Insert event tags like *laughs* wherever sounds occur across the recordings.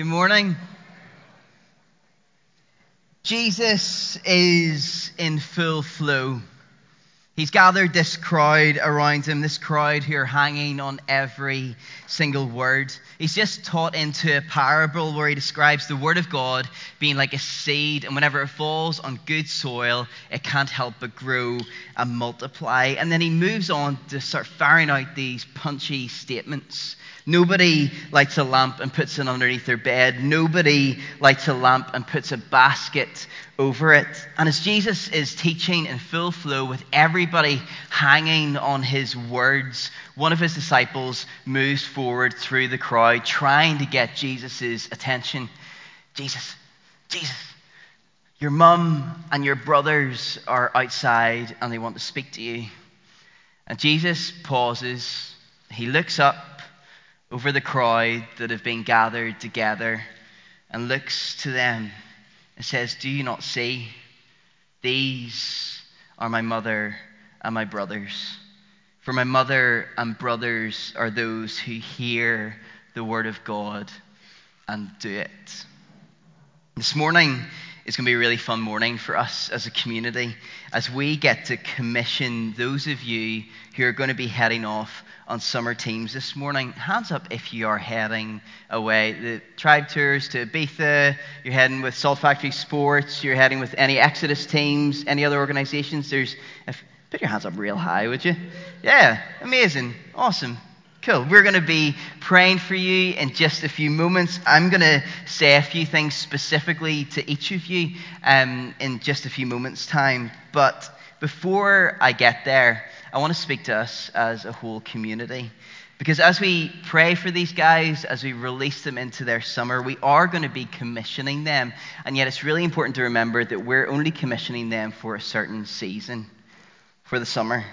Good morning. Jesus is in full flow. He's gathered this crowd around him, this crowd who are hanging on every single word. He's just taught into a parable where he describes the word of God being like a seed, and whenever it falls on good soil, it can't help but grow and multiply. And then he moves on to start firing out these punchy statements. Nobody lights a lamp and puts it underneath their bed. Nobody lights a lamp and puts a basket over it. And as Jesus is teaching in full flow with everybody hanging on his words, one of his disciples moves forward through the crowd trying to get Jesus' attention. Jesus, Jesus, your mum and your brothers are outside and they want to speak to you. And Jesus pauses, he looks up over the crowd that have been gathered together and looks to them and says, Do you not see? These are my mother and my brothers. For my mother and brothers are those who hear the word of God and do it. This morning is going to be a really fun morning for us as a community as we get to commission those of you who are going to be heading off on summer teams this morning. Hands up if you are heading away. The tribe tours to Ibiza, you're heading with Salt Factory Sports, you're heading with any Exodus teams, any other organizations. There's, if, put your hands up real high, would you? Yeah, amazing, awesome. Cool. We're going to be praying for you in just a few moments. I'm going to say a few things specifically to each of you um, in just a few moments' time. But before I get there, I want to speak to us as a whole community. Because as we pray for these guys, as we release them into their summer, we are going to be commissioning them. And yet it's really important to remember that we're only commissioning them for a certain season, for the summer.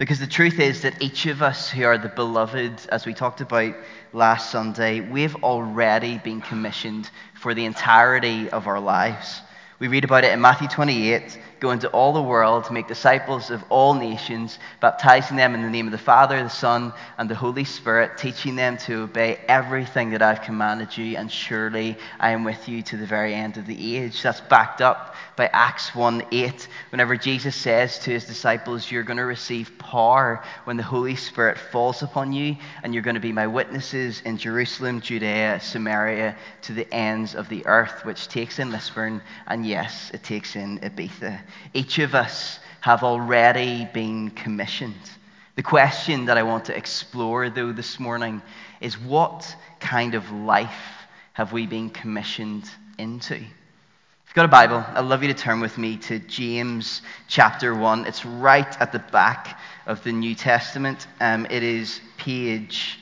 Because the truth is that each of us who are the beloved, as we talked about last Sunday, we've already been commissioned for the entirety of our lives. We read about it in Matthew 28 go into all the world, make disciples of all nations, baptizing them in the name of the Father, the Son, and the Holy Spirit, teaching them to obey everything that I've commanded you, and surely I am with you to the very end of the age. That's backed up by Acts 1 8. Whenever Jesus says to his disciples, You're going to receive power when the Holy Spirit falls upon you, and you're going to be my witnesses in Jerusalem, Judea, Samaria, to the ends of the earth, which takes in Lisburn, and yes, it takes in Ibiza. Each of us have already been commissioned. The question that I want to explore, though, this morning is what kind of life have we been commissioned into? If you've got a Bible, I'd love you to turn with me to James chapter 1. It's right at the back of the New Testament. Um, it is page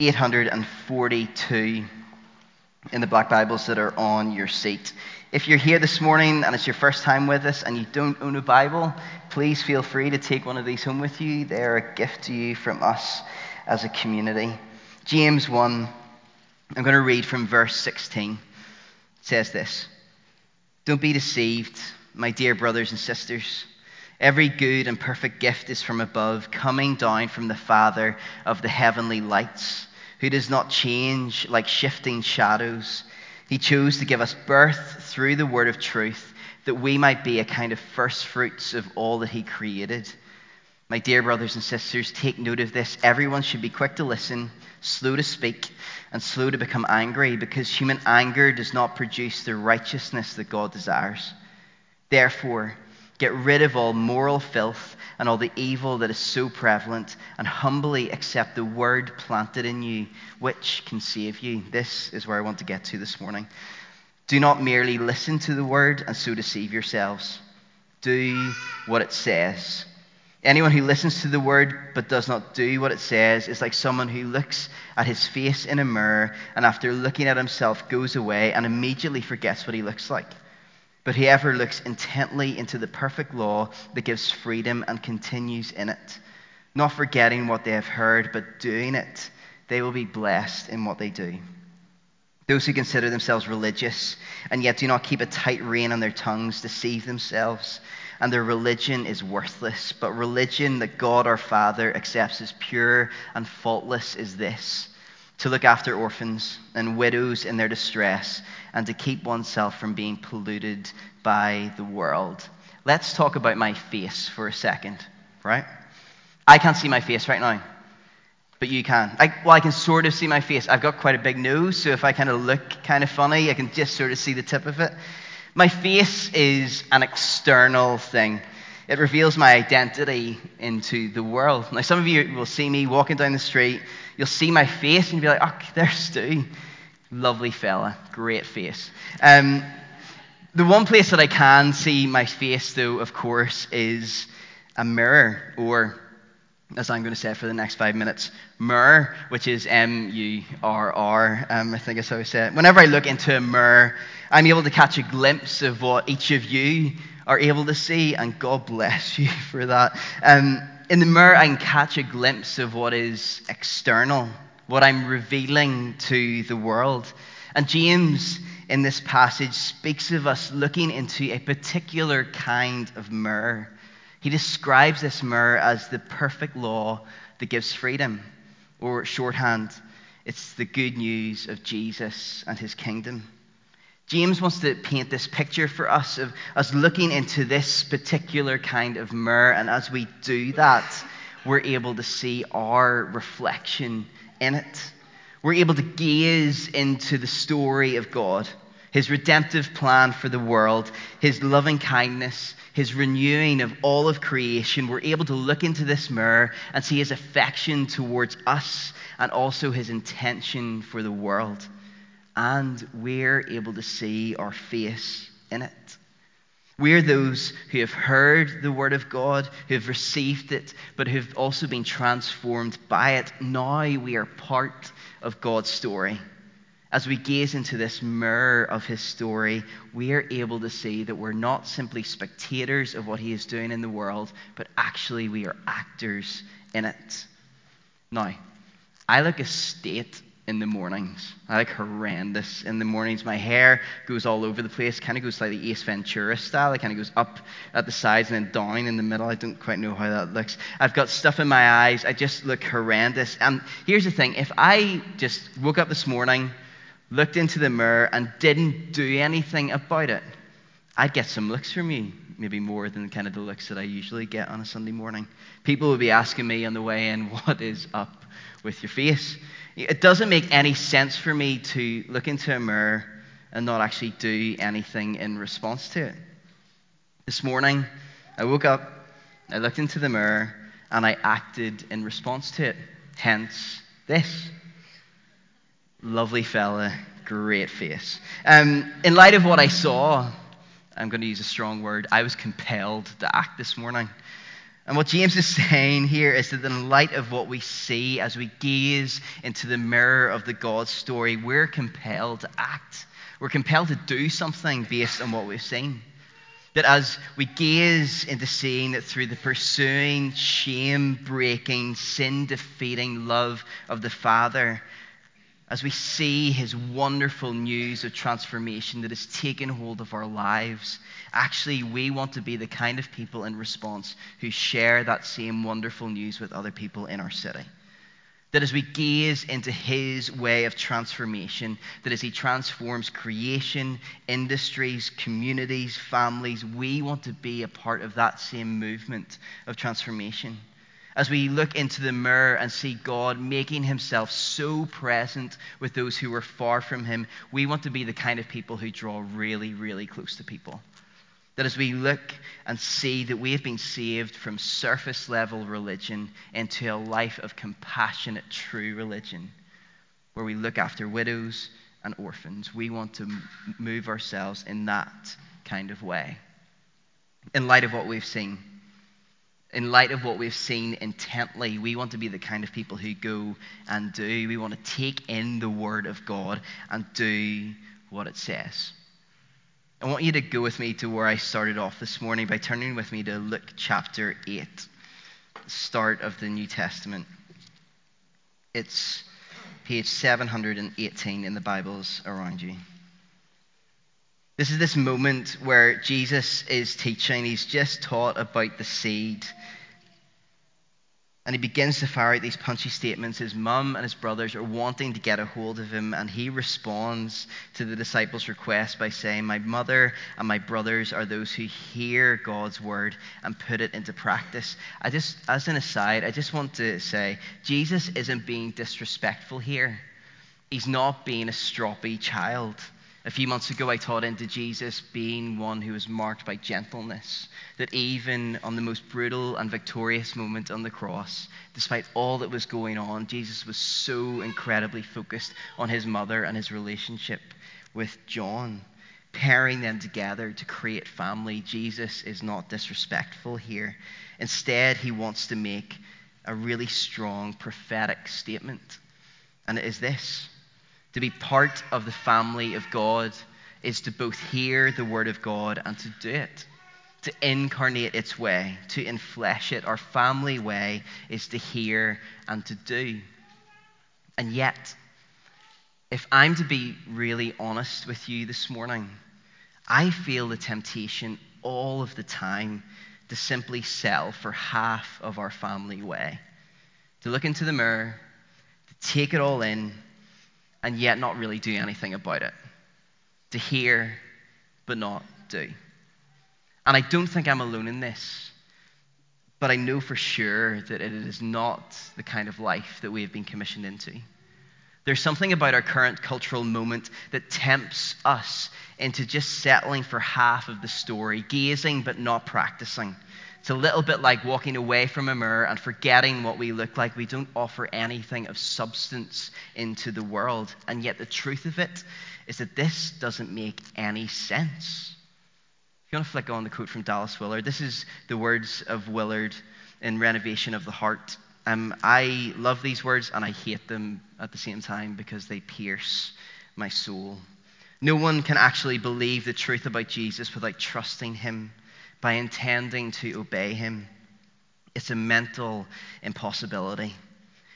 842 in the black Bibles that are on your seat. If you're here this morning and it's your first time with us and you don't own a Bible, please feel free to take one of these home with you. They're a gift to you from us as a community. James 1, I'm going to read from verse 16. It says this Don't be deceived, my dear brothers and sisters. Every good and perfect gift is from above, coming down from the Father of the heavenly lights, who does not change like shifting shadows. He chose to give us birth through the word of truth that we might be a kind of first fruits of all that He created. My dear brothers and sisters, take note of this. Everyone should be quick to listen, slow to speak, and slow to become angry, because human anger does not produce the righteousness that God desires. Therefore, get rid of all moral filth and all the evil that is so prevalent, and humbly accept the word planted in you, which can save you. This is where I want to get to this morning. Do not merely listen to the word and so deceive yourselves. Do what it says. Anyone who listens to the word but does not do what it says is like someone who looks at his face in a mirror and after looking at himself goes away and immediately forgets what he looks like. But whoever looks intently into the perfect law that gives freedom and continues in it, not forgetting what they have heard, but doing it, they will be blessed in what they do. Those who consider themselves religious and yet do not keep a tight rein on their tongues deceive themselves, and their religion is worthless. But religion that God our Father accepts as pure and faultless is this to look after orphans and widows in their distress, and to keep oneself from being polluted by the world. Let's talk about my face for a second, right? I can't see my face right now, but you can. I, well, I can sort of see my face. I've got quite a big nose, so if I kind of look kind of funny, I can just sort of see the tip of it. My face is an external thing. It reveals my identity into the world. Now, some of you will see me walking down the street. You'll see my face and you'll be like, oh, there's Stu. Lovely fella. Great face. Um, the one place that I can see my face, though, of course, is a mirror, or as I'm going to say for the next five minutes, mirror, which is M U R R, um, I think is how I say it. Whenever I look into a mirror, I'm able to catch a glimpse of what each of you are able to see, and God bless *laughs* you for that. Um, in the mirror, I can catch a glimpse of what is external, what I'm revealing to the world. And James, in this passage, speaks of us looking into a particular kind of mirror. He describes this mirror as the perfect law that gives freedom, or shorthand, it's the good news of Jesus and his kingdom. James wants to paint this picture for us of us looking into this particular kind of mirror. And as we do that, we're able to see our reflection in it. We're able to gaze into the story of God, his redemptive plan for the world, his loving kindness, his renewing of all of creation. We're able to look into this mirror and see his affection towards us and also his intention for the world and we're able to see our face in it. We're those who have heard the word of God, who have received it, but who've also been transformed by it. Now we are part of God's story. As we gaze into this mirror of his story, we are able to see that we're not simply spectators of what he is doing in the world, but actually we are actors in it. Now, I look a state in the mornings. I like horrendous in the mornings. My hair goes all over the place, kind of goes like the Ace Ventura style. It kind of goes up at the sides and then down in the middle. I don't quite know how that looks. I've got stuff in my eyes. I just look horrendous. And here's the thing if I just woke up this morning, looked into the mirror, and didn't do anything about it, I'd get some looks from you, maybe more than kind of the looks that I usually get on a Sunday morning. People would be asking me on the way in, *laughs* What is up with your face? It doesn't make any sense for me to look into a mirror and not actually do anything in response to it. This morning, I woke up, I looked into the mirror, and I acted in response to it. Hence, this. Lovely fella, great face. Um, in light of what I saw, I'm going to use a strong word, I was compelled to act this morning. And what James is saying here is that in light of what we see as we gaze into the mirror of the God story, we're compelled to act. We're compelled to do something based on what we've seen. That as we gaze into seeing that through the pursuing, shame breaking, sin defeating love of the Father, as we see his wonderful news of transformation that has taken hold of our lives, actually, we want to be the kind of people in response who share that same wonderful news with other people in our city. That as we gaze into his way of transformation, that as he transforms creation, industries, communities, families, we want to be a part of that same movement of transformation as we look into the mirror and see God making himself so present with those who are far from him, we want to be the kind of people who draw really, really close to people. That as we look and see that we have been saved from surface level religion into a life of compassionate, true religion, where we look after widows and orphans, we want to move ourselves in that kind of way. In light of what we've seen, in light of what we've seen intently, we want to be the kind of people who go and do. We want to take in the Word of God and do what it says. I want you to go with me to where I started off this morning by turning with me to Luke chapter 8, start of the New Testament. It's page 718 in the Bibles around you. This is this moment where Jesus is teaching. He's just taught about the seed and he begins to fire out these punchy statements. His mum and his brothers are wanting to get a hold of him, and he responds to the disciples' request by saying, My mother and my brothers are those who hear God's word and put it into practice. I just, as an aside, I just want to say Jesus isn't being disrespectful here, he's not being a stroppy child. A few months ago, I taught into Jesus being one who was marked by gentleness, that even on the most brutal and victorious moment on the cross, despite all that was going on, Jesus was so incredibly focused on his mother and his relationship with John, pairing them together to create family. Jesus is not disrespectful here. Instead, he wants to make a really strong prophetic statement, and it is this to be part of the family of God is to both hear the word of God and to do it, to incarnate its way, to inflesh it. Our family way is to hear and to do. And yet, if I'm to be really honest with you this morning, I feel the temptation all of the time to simply sell for half of our family way, to look into the mirror, to take it all in and yet not really do anything about it. To hear, but not do. And I don't think I'm alone in this, but I know for sure that it is not the kind of life that we have been commissioned into. There's something about our current cultural moment that tempts us into just settling for half of the story, gazing but not practicing it's a little bit like walking away from a mirror and forgetting what we look like. We don't offer anything of substance into the world. And yet, the truth of it is that this doesn't make any sense. If you want to flick on the quote from Dallas Willard, this is the words of Willard in Renovation of the Heart. Um, I love these words and I hate them at the same time because they pierce my soul. No one can actually believe the truth about Jesus without trusting him by intending to obey him. It's a mental impossibility.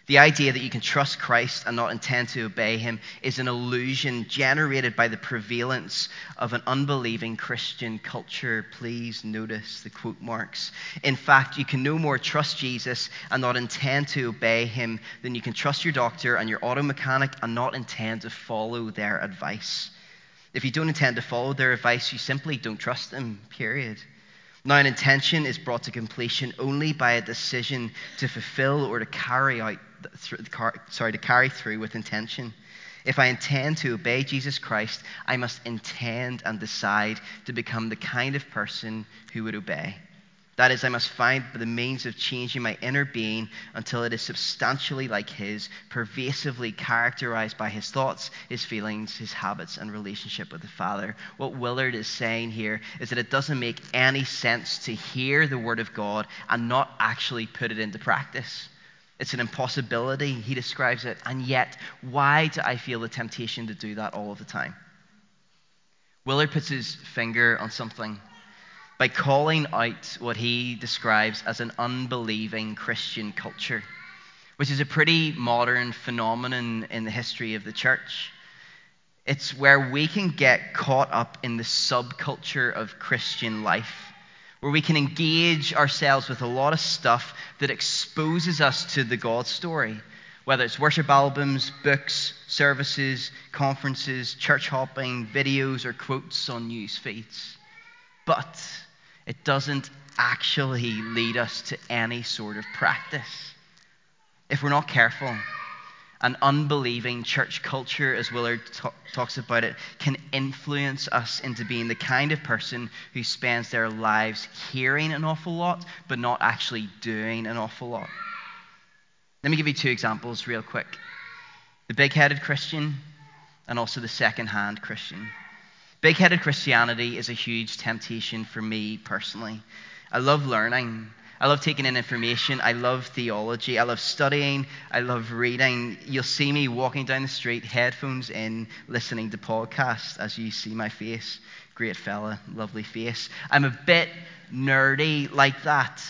The idea that you can trust Christ and not intend to obey him is an illusion generated by the prevalence of an unbelieving Christian culture. Please notice the quote marks. In fact, you can no more trust Jesus and not intend to obey him than you can trust your doctor and your auto mechanic and not intend to follow their advice. If you don't intend to follow their advice, you simply don't trust them, period. Now, an intention is brought to completion only by a decision to fulfill or to carry out, sorry, to carry through with intention. If I intend to obey Jesus Christ, I must intend and decide to become the kind of person who would obey. That is, I must find the means of changing my inner being until it is substantially like His, pervasively characterized by His thoughts, His feelings, His habits, and relationship with the Father. What Willard is saying here is that it doesn't make any sense to hear the Word of God and not actually put it into practice. It's an impossibility, he describes it. And yet, why do I feel the temptation to do that all of the time? Willard puts his finger on something by calling out what he describes as an unbelieving Christian culture, which is a pretty modern phenomenon in the history of the church. It's where we can get caught up in the subculture of Christian life, where we can engage ourselves with a lot of stuff that exposes us to the God story, whether it's worship albums, books, services, conferences, church hopping, videos, or quotes on news feeds. But it doesn't actually lead us to any sort of practice. If we're not careful, an unbelieving church culture, as Willard t- talks about it, can influence us into being the kind of person who spends their lives hearing an awful lot, but not actually doing an awful lot. Let me give you two examples, real quick the big headed Christian and also the second hand Christian. Big headed Christianity is a huge temptation for me personally. I love learning. I love taking in information. I love theology. I love studying. I love reading. You'll see me walking down the street, headphones in, listening to podcasts as you see my face. Great fella, lovely face. I'm a bit nerdy like that.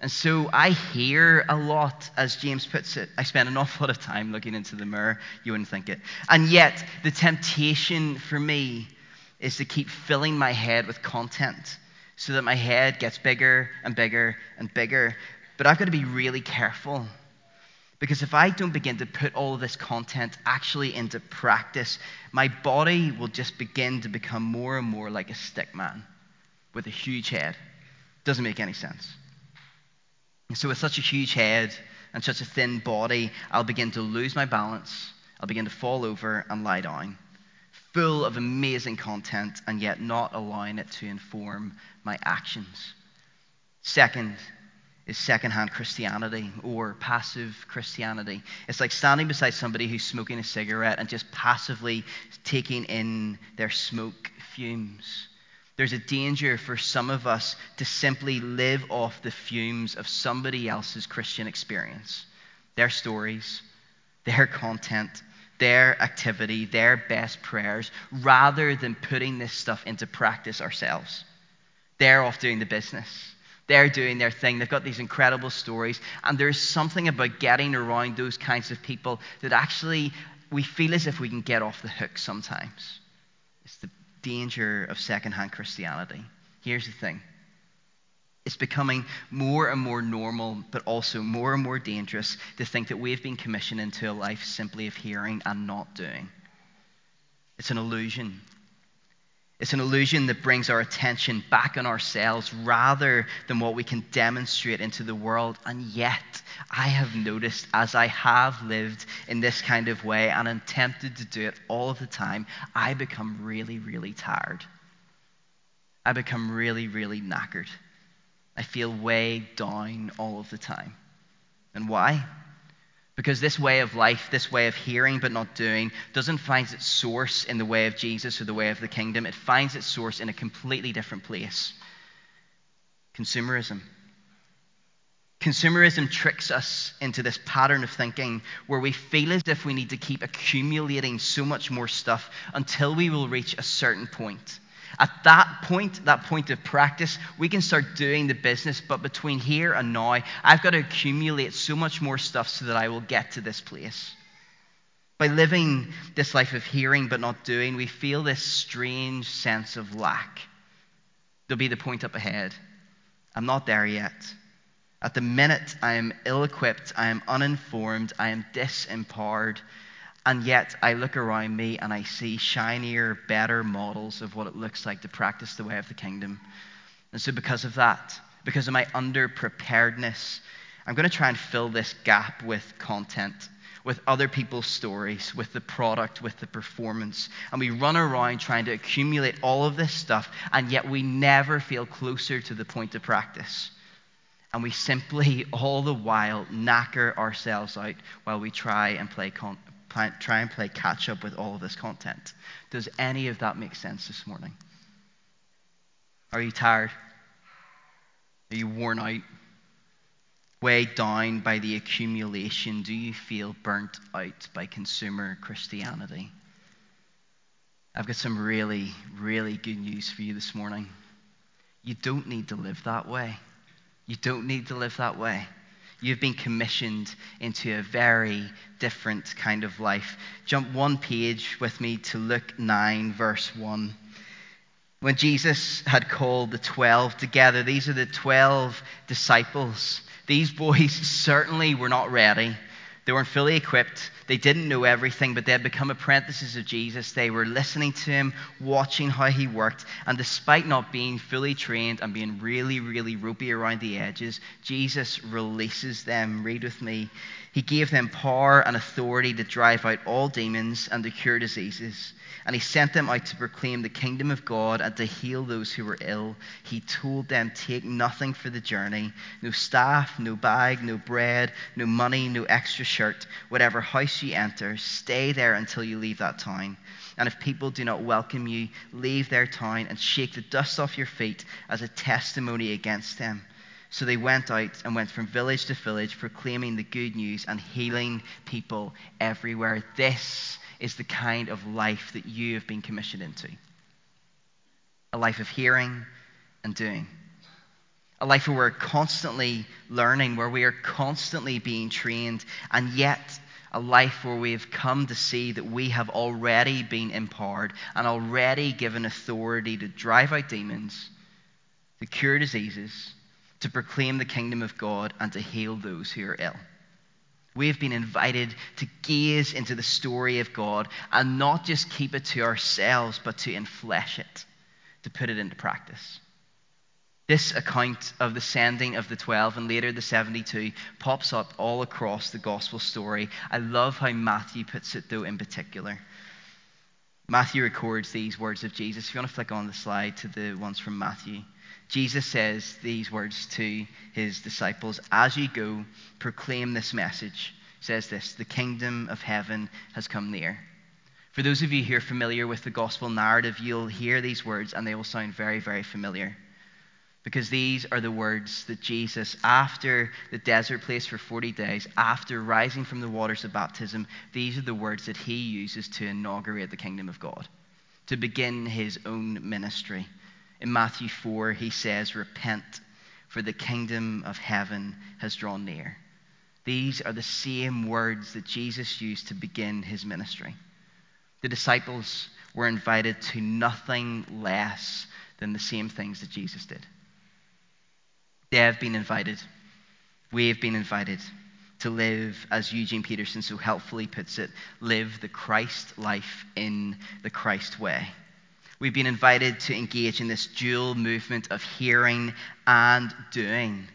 And so I hear a lot, as James puts it. I spend an awful lot of time looking into the mirror. You wouldn't think it. And yet, the temptation for me is to keep filling my head with content so that my head gets bigger and bigger and bigger. But I've got to be really careful because if I don't begin to put all of this content actually into practice, my body will just begin to become more and more like a stick man with a huge head. Doesn't make any sense. And so, with such a huge head and such a thin body, I'll begin to lose my balance. I'll begin to fall over and lie down, full of amazing content, and yet not allowing it to inform my actions. Second, is secondhand Christianity or passive Christianity. It's like standing beside somebody who's smoking a cigarette and just passively taking in their smoke fumes. There's a danger for some of us to simply live off the fumes of somebody else's Christian experience, their stories, their content, their activity, their best prayers, rather than putting this stuff into practice ourselves. They're off doing the business they're doing their thing. They've got these incredible stories. And there's something about getting around those kinds of people that actually we feel as if we can get off the hook sometimes. It's the danger of secondhand Christianity. Here's the thing it's becoming more and more normal, but also more and more dangerous to think that we've been commissioned into a life simply of hearing and not doing. It's an illusion. It's an illusion that brings our attention back on ourselves rather than what we can demonstrate into the world. And yet, I have noticed as I have lived in this kind of way and am tempted to do it all of the time, I become really, really tired. I become really, really knackered. I feel weighed down all of the time. And why? Because this way of life, this way of hearing but not doing, doesn't find its source in the way of Jesus or the way of the kingdom. It finds its source in a completely different place consumerism. Consumerism tricks us into this pattern of thinking where we feel as if we need to keep accumulating so much more stuff until we will reach a certain point. At that point, that point of practice, we can start doing the business. But between here and now, I've got to accumulate so much more stuff so that I will get to this place. By living this life of hearing but not doing, we feel this strange sense of lack. There'll be the point up ahead. I'm not there yet. At the minute, I am ill equipped, I am uninformed, I am disempowered. And yet, I look around me and I see shinier, better models of what it looks like to practice the way of the kingdom. And so, because of that, because of my underpreparedness, I'm going to try and fill this gap with content, with other people's stories, with the product, with the performance. And we run around trying to accumulate all of this stuff, and yet we never feel closer to the point of practice. And we simply, *laughs* all the while, knacker ourselves out while we try and play, con- try and play catch up with all of this content. Does any of that make sense this morning? Are you tired? Are you worn out? Weighed down by the accumulation? Do you feel burnt out by consumer Christianity? I've got some really, really good news for you this morning. You don't need to live that way. You don't need to live that way. You've been commissioned into a very different kind of life. Jump one page with me to Luke 9, verse 1. When Jesus had called the 12 together, these are the 12 disciples. These boys *laughs* certainly were not ready. They weren't fully equipped. They didn't know everything, but they had become apprentices of Jesus. They were listening to him, watching how he worked. And despite not being fully trained and being really, really ropey around the edges, Jesus releases them. Read with me. He gave them power and authority to drive out all demons and to cure diseases. And he sent them out to proclaim the kingdom of God and to heal those who were ill. He told them, Take nothing for the journey no staff, no bag, no bread, no money, no extra shirt. Whatever house you enter, stay there until you leave that town. And if people do not welcome you, leave their town and shake the dust off your feet as a testimony against them. So they went out and went from village to village, proclaiming the good news and healing people everywhere. This is the kind of life that you have been commissioned into a life of hearing and doing. A life where we're constantly learning, where we are constantly being trained, and yet a life where we have come to see that we have already been empowered and already given authority to drive out demons, to cure diseases, to proclaim the kingdom of God and to heal those who are ill. We have been invited to gaze into the story of God and not just keep it to ourselves, but to enflesh it, to put it into practice. This account of the sending of the 12 and later the 72 pops up all across the gospel story. I love how Matthew puts it, though, in particular. Matthew records these words of Jesus. If you want to flick on the slide to the ones from Matthew. Jesus says these words to his disciples As you go, proclaim this message. He says this The kingdom of heaven has come near. For those of you who are familiar with the gospel narrative, you'll hear these words and they will sound very, very familiar. Because these are the words that Jesus, after the desert place for 40 days, after rising from the waters of baptism, these are the words that he uses to inaugurate the kingdom of God, to begin his own ministry. In Matthew 4, he says, Repent, for the kingdom of heaven has drawn near. These are the same words that Jesus used to begin his ministry. The disciples were invited to nothing less than the same things that Jesus did. They have been invited. We have been invited to live, as Eugene Peterson so helpfully puts it, live the Christ life in the Christ way. We've been invited to engage in this dual movement of hearing and doing,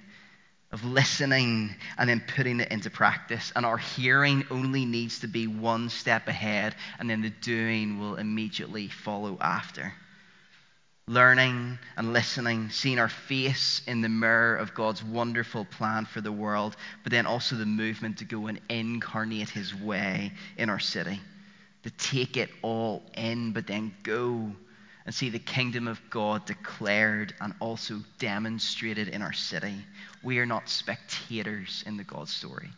of listening and then putting it into practice. And our hearing only needs to be one step ahead, and then the doing will immediately follow after. Learning and listening, seeing our face in the mirror of God's wonderful plan for the world, but then also the movement to go and incarnate His way in our city. To take it all in, but then go and see the kingdom of God declared and also demonstrated in our city. We are not spectators in the God story,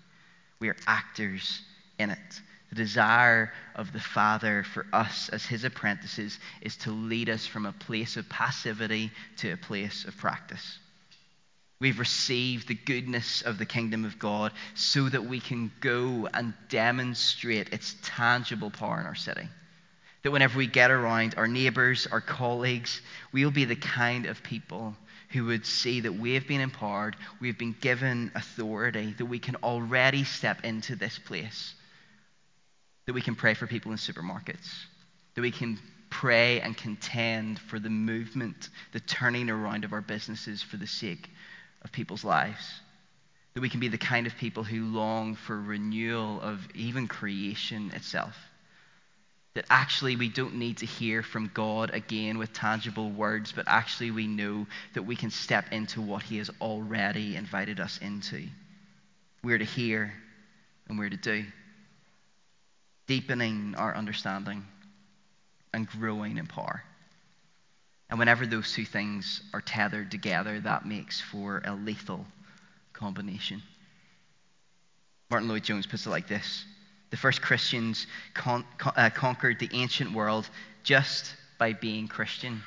we are actors in it. The desire of the Father for us as His apprentices is to lead us from a place of passivity to a place of practice. We've received the goodness of the kingdom of God so that we can go and demonstrate its tangible power in our city. That whenever we get around our neighbors, our colleagues, we'll be the kind of people who would see that we have been empowered, we've been given authority, that we can already step into this place, that we can pray for people in supermarkets, that we can pray and contend for the movement, the turning around of our businesses for the sake of people's lives. That we can be the kind of people who long for renewal of even creation itself that actually we don't need to hear from God again with tangible words, but actually we know that we can step into what He has already invited us into. We're to hear and we're to do, deepening our understanding and growing in power. And whenever those two things are tethered together, that makes for a lethal combination. Martyn Lloyd-Jones puts it like this the first Christians con- uh, conquered the ancient world just by being Christian.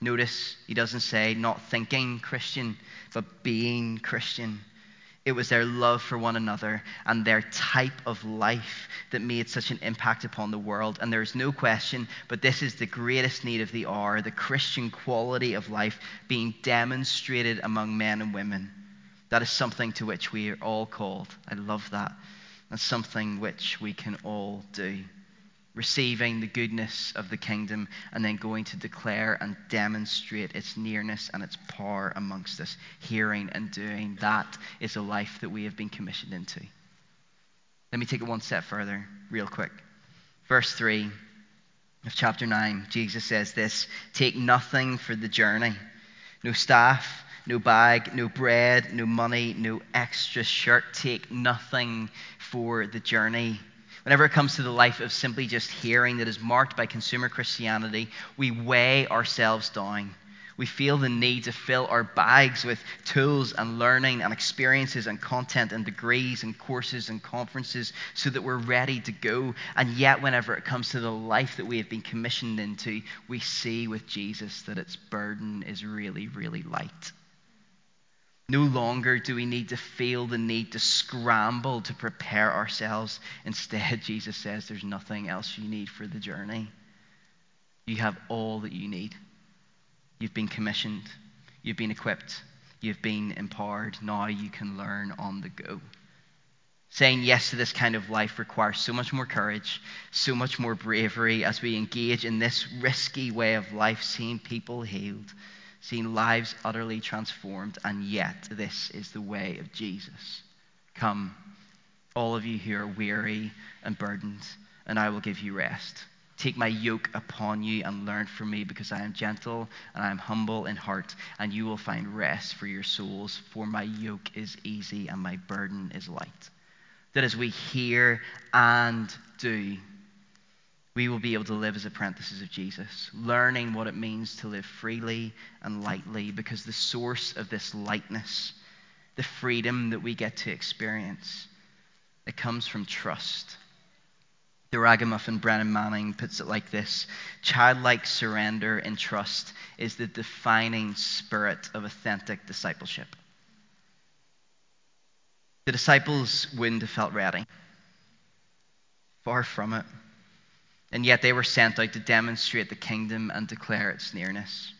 Notice he doesn't say not thinking Christian, but being Christian. It was their love for one another and their type of life that made such an impact upon the world. And there's no question, but this is the greatest need of the hour the Christian quality of life being demonstrated among men and women. That is something to which we are all called. I love that. That's something which we can all do. Receiving the goodness of the kingdom and then going to declare and demonstrate its nearness and its power amongst us. Hearing and doing. That is a life that we have been commissioned into. Let me take it one step further, real quick. Verse 3 of chapter 9, Jesus says this Take nothing for the journey, no staff no bag, no bread, no money, no extra shirt. Take nothing for the journey. Whenever it comes to the life of simply just hearing that is marked by consumer Christianity, we weigh ourselves down. We feel the need to fill our bags with tools and learning and experiences and content and degrees and courses and conferences so that we're ready to go. And yet, whenever it comes to the life that we have been commissioned into, we see with Jesus that its burden is really, really light. No longer do we need to feel the need to scramble to prepare ourselves. Instead, *laughs* Jesus says there's nothing else you need for the journey. You have all that you need. You've been commissioned, you've been equipped, You've been empowered. Now you can learn on the go. Saying yes to this kind of life requires so much more courage, so much more bravery as we engage in this risky way of life, seeing people healed, seeing lives utterly transformed, and yet this is the way of Jesus. Come, all of you who are weary and burdened, and I will give you rest. Take my yoke upon you and learn from me, because I am gentle and I am humble in heart, and you will find rest for your souls. For my yoke is easy and my burden is light. That as we hear and do, we will be able to live as apprentices of Jesus, learning what it means to live freely and lightly, because the source of this lightness, the freedom that we get to experience, it comes from trust. The Ragamuffin Brennan Manning puts it like this Childlike surrender and trust is the defining spirit of authentic discipleship. The disciples wouldn't have felt ready. Far from it. And yet they were sent out to demonstrate the kingdom and declare its nearness.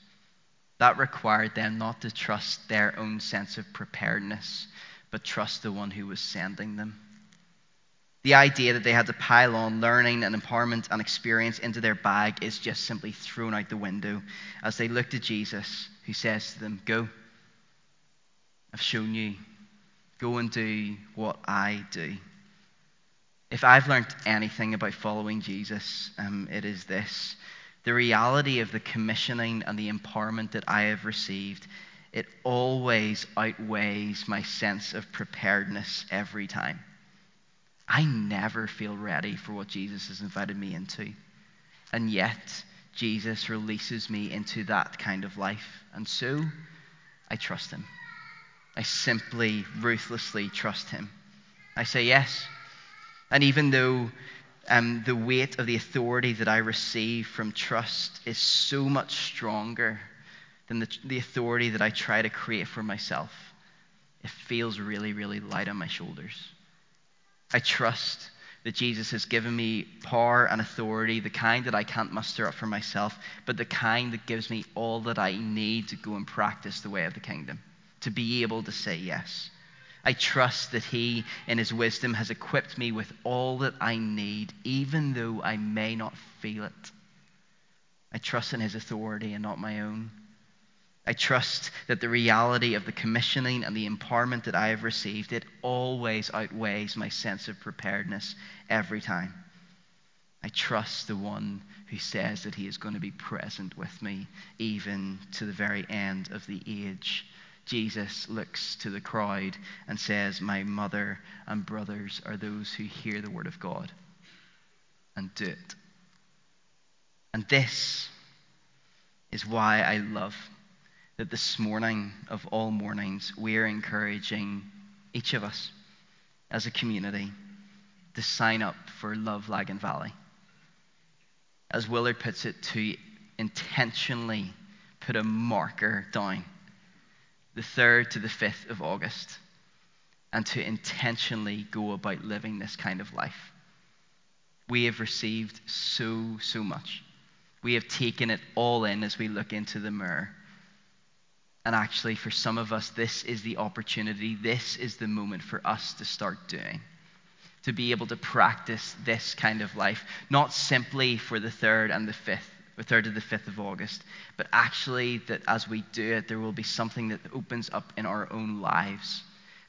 That required them not to trust their own sense of preparedness, but trust the one who was sending them. The idea that they had to pile on learning and empowerment and experience into their bag is just simply thrown out the window as they look to Jesus, who says to them, Go. I've shown you. Go and do what I do. If I've learned anything about following Jesus, um, it is this the reality of the commissioning and the empowerment that I have received, it always outweighs my sense of preparedness every time. I never feel ready for what Jesus has invited me into. And yet, Jesus releases me into that kind of life. And so, I trust him. I simply, ruthlessly trust him. I say yes. And even though um, the weight of the authority that I receive from trust is so much stronger than the, the authority that I try to create for myself, it feels really, really light on my shoulders. I trust that Jesus has given me power and authority, the kind that I can't muster up for myself, but the kind that gives me all that I need to go and practice the way of the kingdom, to be able to say yes. I trust that He, in His wisdom, has equipped me with all that I need, even though I may not feel it. I trust in His authority and not my own. I trust that the reality of the commissioning and the empowerment that I have received, it always outweighs my sense of preparedness every time. I trust the one who says that he is going to be present with me even to the very end of the age. Jesus looks to the crowd and says, My mother and brothers are those who hear the word of God and do it. And this is why I love that this morning, of all mornings, we are encouraging each of us as a community to sign up for Love Lagan Valley. As Willard puts it, to intentionally put a marker down the 3rd to the 5th of August and to intentionally go about living this kind of life. We have received so, so much. We have taken it all in as we look into the mirror. And actually, for some of us, this is the opportunity, this is the moment for us to start doing. To be able to practice this kind of life, not simply for the 3rd and the 5th, the 3rd to the 5th of August, but actually that as we do it, there will be something that opens up in our own lives.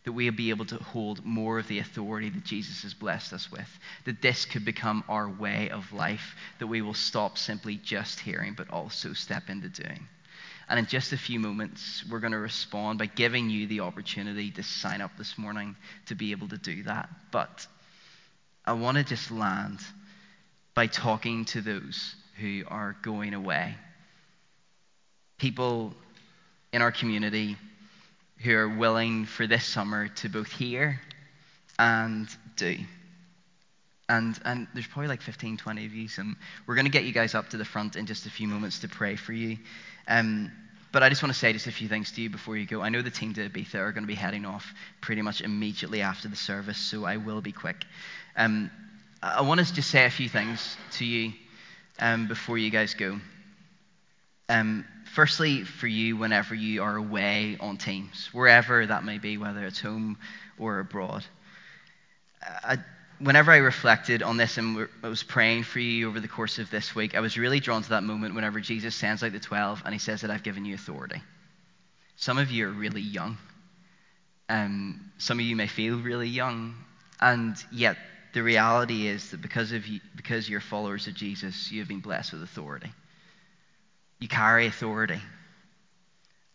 That we'll be able to hold more of the authority that Jesus has blessed us with. That this could become our way of life. That we will stop simply just hearing, but also step into doing. And in just a few moments, we're going to respond by giving you the opportunity to sign up this morning to be able to do that. But I want to just land by talking to those who are going away. People in our community who are willing for this summer to both hear and do. And, and there's probably like 15, 20 of you, and we're going to get you guys up to the front in just a few moments to pray for you. Um, but I just want to say just a few things to you before you go. I know the team to Ibiza are going to be heading off pretty much immediately after the service, so I will be quick. Um, I want to just say a few things to you um, before you guys go. Um, firstly, for you, whenever you are away on teams, wherever that may be, whether it's home or abroad. I, whenever I reflected on this and I was praying for you over the course of this week, I was really drawn to that moment whenever Jesus sends out the 12 and he says that I've given you authority. Some of you are really young. Um, some of you may feel really young. And yet, the reality is that because, of you, because you're followers of Jesus, you have been blessed with authority. You carry authority.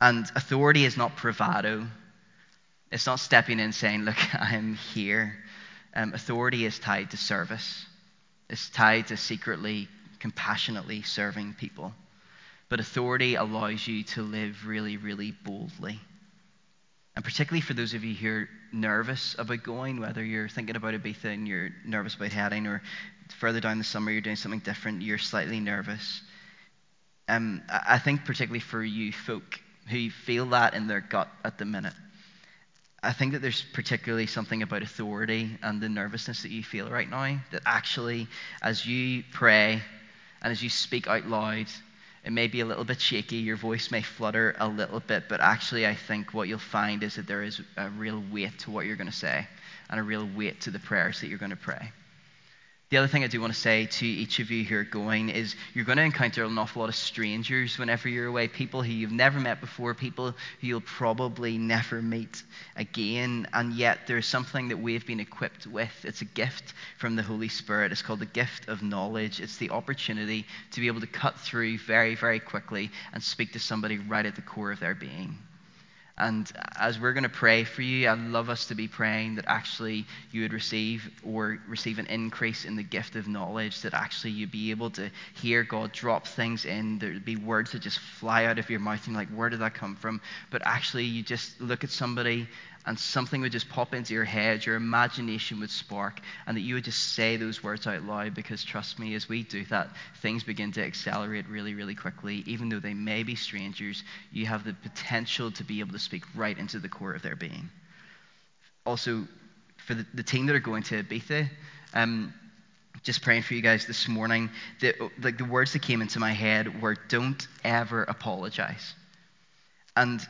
And authority is not bravado. It's not stepping in saying, Look, *laughs* I'm here um, authority is tied to service, it's tied to secretly, compassionately serving people. But authority allows you to live really, really boldly. And particularly for those of you who are nervous about going, whether you're thinking about Ibiza and you're nervous about heading, or further down the summer you're doing something different, you're slightly nervous. Um, I think particularly for you folk who feel that in their gut at the minute, I think that there's particularly something about authority and the nervousness that you feel right now. That actually, as you pray and as you speak out loud, it may be a little bit shaky, your voice may flutter a little bit, but actually, I think what you'll find is that there is a real weight to what you're going to say and a real weight to the prayers that you're going to pray. The other thing I do want to say to each of you who are going is you're going to encounter an awful lot of strangers whenever you're away, people who you've never met before, people who you'll probably never meet again. And yet there's something that we've been equipped with. It's a gift from the Holy Spirit. It's called the gift of knowledge. It's the opportunity to be able to cut through very, very quickly and speak to somebody right at the core of their being. And as we're going to pray for you, I'd love us to be praying that actually you would receive or receive an increase in the gift of knowledge, that actually you'd be able to hear God drop things in. There'd be words that just fly out of your mouth and like, where did that come from? But actually, you just look at somebody and something would just pop into your head, your imagination would spark, and that you would just say those words out loud because trust me, as we do that, things begin to accelerate really, really quickly. Even though they may be strangers, you have the potential to be able to speak right into the core of their being. Also, for the, the team that are going to Ibiza, um, just praying for you guys this morning, the, like the words that came into my head were don't ever apologize. And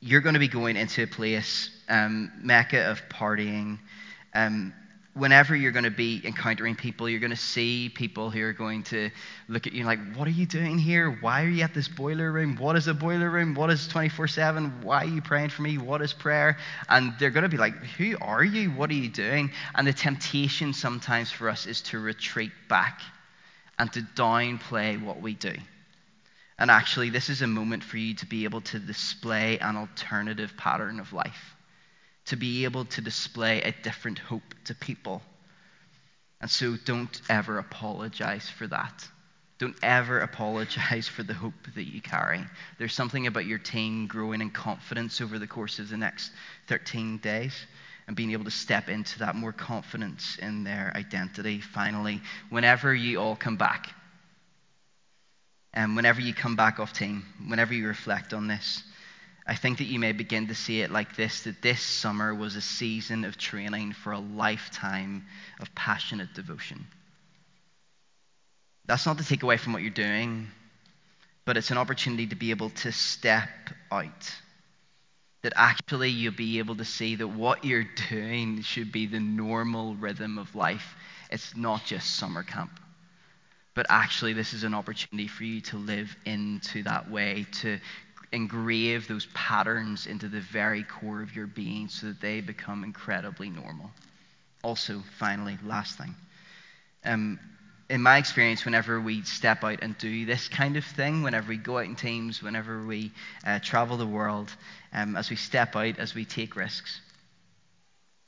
you're going to be going into a place, um, Mecca of partying. Um, whenever you're going to be encountering people, you're going to see people who are going to look at you like, What are you doing here? Why are you at this boiler room? What is a boiler room? What is 24 7? Why are you praying for me? What is prayer? And they're going to be like, Who are you? What are you doing? And the temptation sometimes for us is to retreat back and to downplay what we do. And actually, this is a moment for you to be able to display an alternative pattern of life, to be able to display a different hope to people. And so don't ever apologize for that. Don't ever apologize for the hope that you carry. There's something about your team growing in confidence over the course of the next 13 days and being able to step into that more confidence in their identity. Finally, whenever you all come back, and whenever you come back off team, whenever you reflect on this, I think that you may begin to see it like this that this summer was a season of training for a lifetime of passionate devotion. That's not to take away from what you're doing, but it's an opportunity to be able to step out. That actually you'll be able to see that what you're doing should be the normal rhythm of life. It's not just summer camp. But actually, this is an opportunity for you to live into that way, to engrave those patterns into the very core of your being so that they become incredibly normal. Also, finally, last thing. Um, in my experience, whenever we step out and do this kind of thing, whenever we go out in teams, whenever we uh, travel the world, um, as we step out, as we take risks,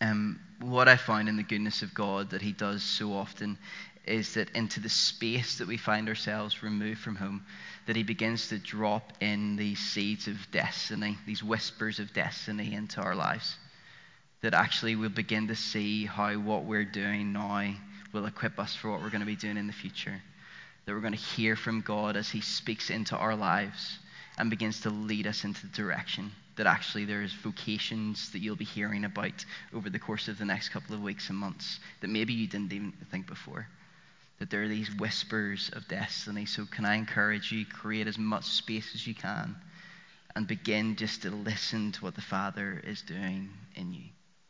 um, what I find in the goodness of God that He does so often is that into the space that we find ourselves removed from home, that He begins to drop in these seeds of destiny, these whispers of destiny into our lives. That actually we'll begin to see how what we're doing now will equip us for what we're going to be doing in the future. That we're going to hear from God as He speaks into our lives and begins to lead us into the direction that actually there's vocations that you'll be hearing about over the course of the next couple of weeks and months that maybe you didn't even think before that there are these whispers of destiny. So, can I encourage you, create as much space as you can and begin just to listen to what the Father is doing in you?